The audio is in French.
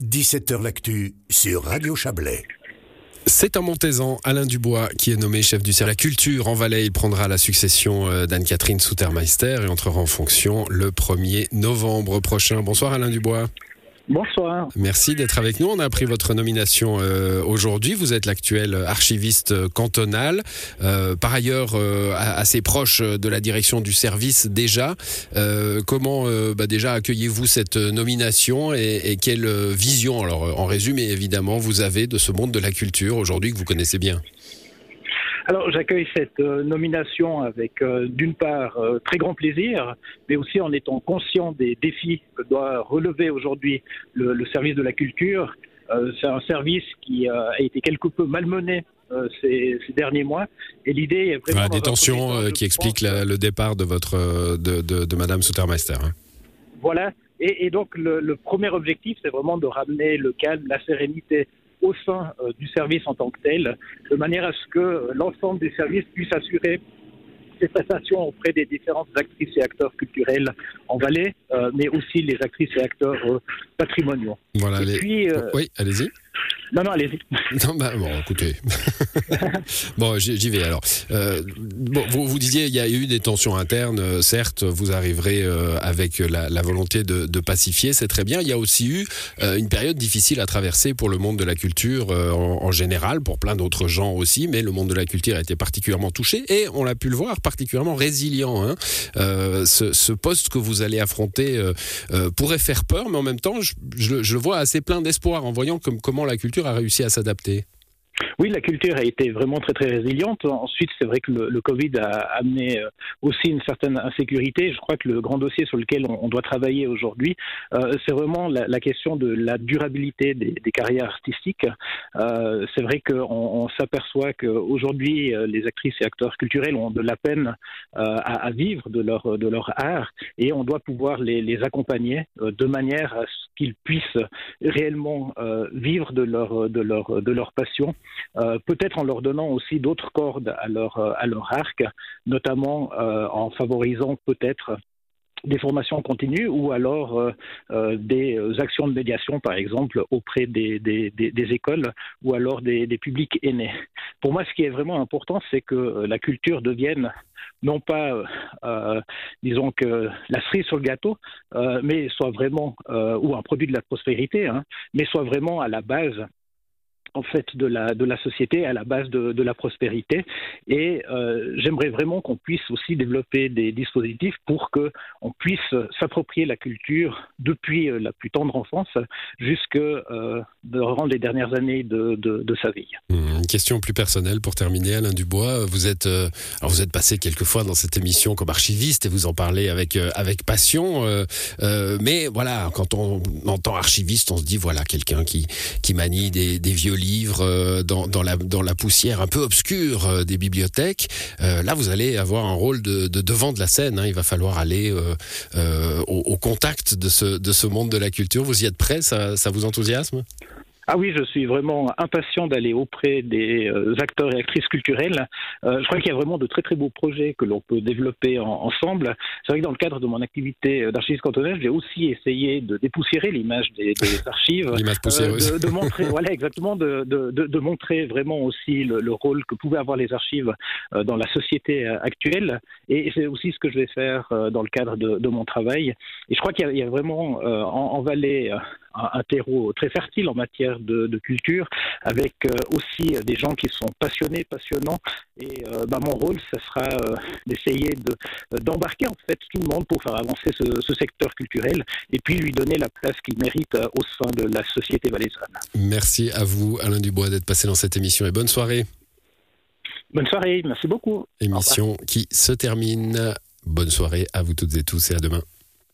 17h L'actu sur Radio Chablais. C'est un Montaisan, Alain Dubois, qui est nommé chef du service culture en Valais. Il prendra la succession euh, d'Anne-Catherine Soutermeister et entrera en fonction le 1er novembre prochain. Bonsoir Alain Dubois. Bonsoir. Merci d'être avec nous. On a appris votre nomination euh, aujourd'hui. Vous êtes l'actuel archiviste cantonal. Euh, par ailleurs, euh, assez proche de la direction du service déjà. comment bah déjà accueillez-vous cette nomination et, et, quelle vision, alors en résumé évidemment, vous avez de ce monde de la culture aujourd'hui que vous connaissez bien alors j'accueille cette euh, nomination avec euh, d'une part euh, très grand plaisir, mais aussi en étant conscient des défis que doit relever aujourd'hui le, le, service de la culture. C'est un service qui a été quelque peu malmené ces, ces, derniers mois. Et l'idée est vraiment. Voilà, des tensions qui expliquent la, le départ de votre de, de, de Madame Soutermeister. Hein. Voilà. Et, et donc le, le premier objectif, c'est vraiment de ramener le calme, la sérénité au sein euh, du service en tant que tel, de manière à ce que l'ensemble des services puissent assurer ses prestations auprès des différentes actrices et acteurs culturels en Valais, euh, mais aussi les actrices et acteurs euh, patrimoniaux. Voilà, et puis, euh, oui, allez-y. Non, non, allez-y. Non, bah, bon, écoutez. bon, j'y vais alors. Euh, bon, vous, vous disiez, il y a eu des tensions internes. Euh, certes, vous arriverez euh, avec la, volonté de, pacifier, c'est très bien. Il y a aussi eu une période difficile à traverser pour le monde de la culture en, général, pour plein d'autres gens aussi, mais le monde de la culture a été particulièrement touché et on l'a pu le voir, particulièrement résilient. Hein. Ce, poste que vous allez affronter pourrait faire peur, mais en même temps, je, je, je le vois assez plein d'espoir en voyant comme, comment la culture a réussi à s'adapter oui, la culture a été vraiment très très résiliente. Ensuite, c'est vrai que le, Covid a amené euh, aussi une certaine insécurité. Je crois que le grand dossier sur lequel on, doit travailler aujourd'hui, euh, c'est vraiment la, question de la durabilité des, carrières artistiques. Euh, c'est vrai qu'on on, s'aperçoit qu'aujourd'hui, les actrices et acteurs culturels ont de la peine à, vivre de leur, de leur art et on doit pouvoir les, les accompagner de manière à qu'ils puissent réellement vivre de leur, leur passion euh, peut-être en leur donnant aussi d'autres cordes à leur, euh, arc, notamment euh, en favorisant peut-être des formations continues ou alors euh, euh, des actions de médiation, par exemple, auprès des, des, des, écoles ou alors des, publics aînés. Pour moi, ce qui est vraiment important, c'est que la culture devienne non pas, euh, disons que la cerise sur le gâteau, mais soit vraiment, ou un produit de la prospérité, hein, mais soit vraiment à la base en fait de la, société à la base de, la prospérité. Et euh, j'aimerais vraiment qu'on puisse aussi développer des dispositifs pour qu'on puisse s'approprier la culture depuis euh, la plus tendre enfance jusque euh, durant les dernières années de, sa vie. Mmh, une question plus personnelle pour terminer, Alain Dubois. Vous êtes, euh, vous êtes passé quelques fois dans cette émission comme archiviste et vous en parlez avec, avec passion. Mais voilà, quand on entend archiviste, on se dit voilà quelqu'un qui, qui manie des, des livres euh, dans, dans, la, dans la poussière un peu obscure euh, des bibliothèques. Euh, là, vous allez avoir un rôle de, de devant de la scène. Hein. Il va falloir aller au, au, contact de ce, de ce monde de la culture. Vous y êtes prêt ça, ça vous enthousiasme? Ah oui, je suis vraiment impatient d'aller auprès des euh, acteurs et actrices culturelles. Euh, je crois qu'il y a vraiment de très très beaux projets que l'on peut développer en, ensemble. C'est vrai que dans le cadre de mon activité euh, d'archiviste cantonal, j'ai aussi essayé de dépoussiérer l'image des, des, archives, euh, de, de, montrer, voilà exactement, de, de, de, montrer vraiment aussi le, le, rôle que pouvaient avoir les archives euh, dans la société actuelle. Et c'est aussi ce que je vais faire dans le cadre de, de mon travail. Et je crois qu'il y, y, a vraiment en, en Valais un, terreau très fertile en matière de, de culture, avec euh, aussi des gens qui sont passionnés, passionnants. Et euh, bah, mon rôle, ce sera euh, d'essayer d'embarquer de, en fait tout le monde pour faire avancer ce, ce, secteur culturel et puis lui donner la place qu'il mérite au sein de la société valaisanne. Merci à vous, Alain Dubois, d'être passé dans cette émission et bonne soirée. Bonne soirée, merci beaucoup. Émission qui se termine. Bonne soirée à vous toutes et tous et à demain.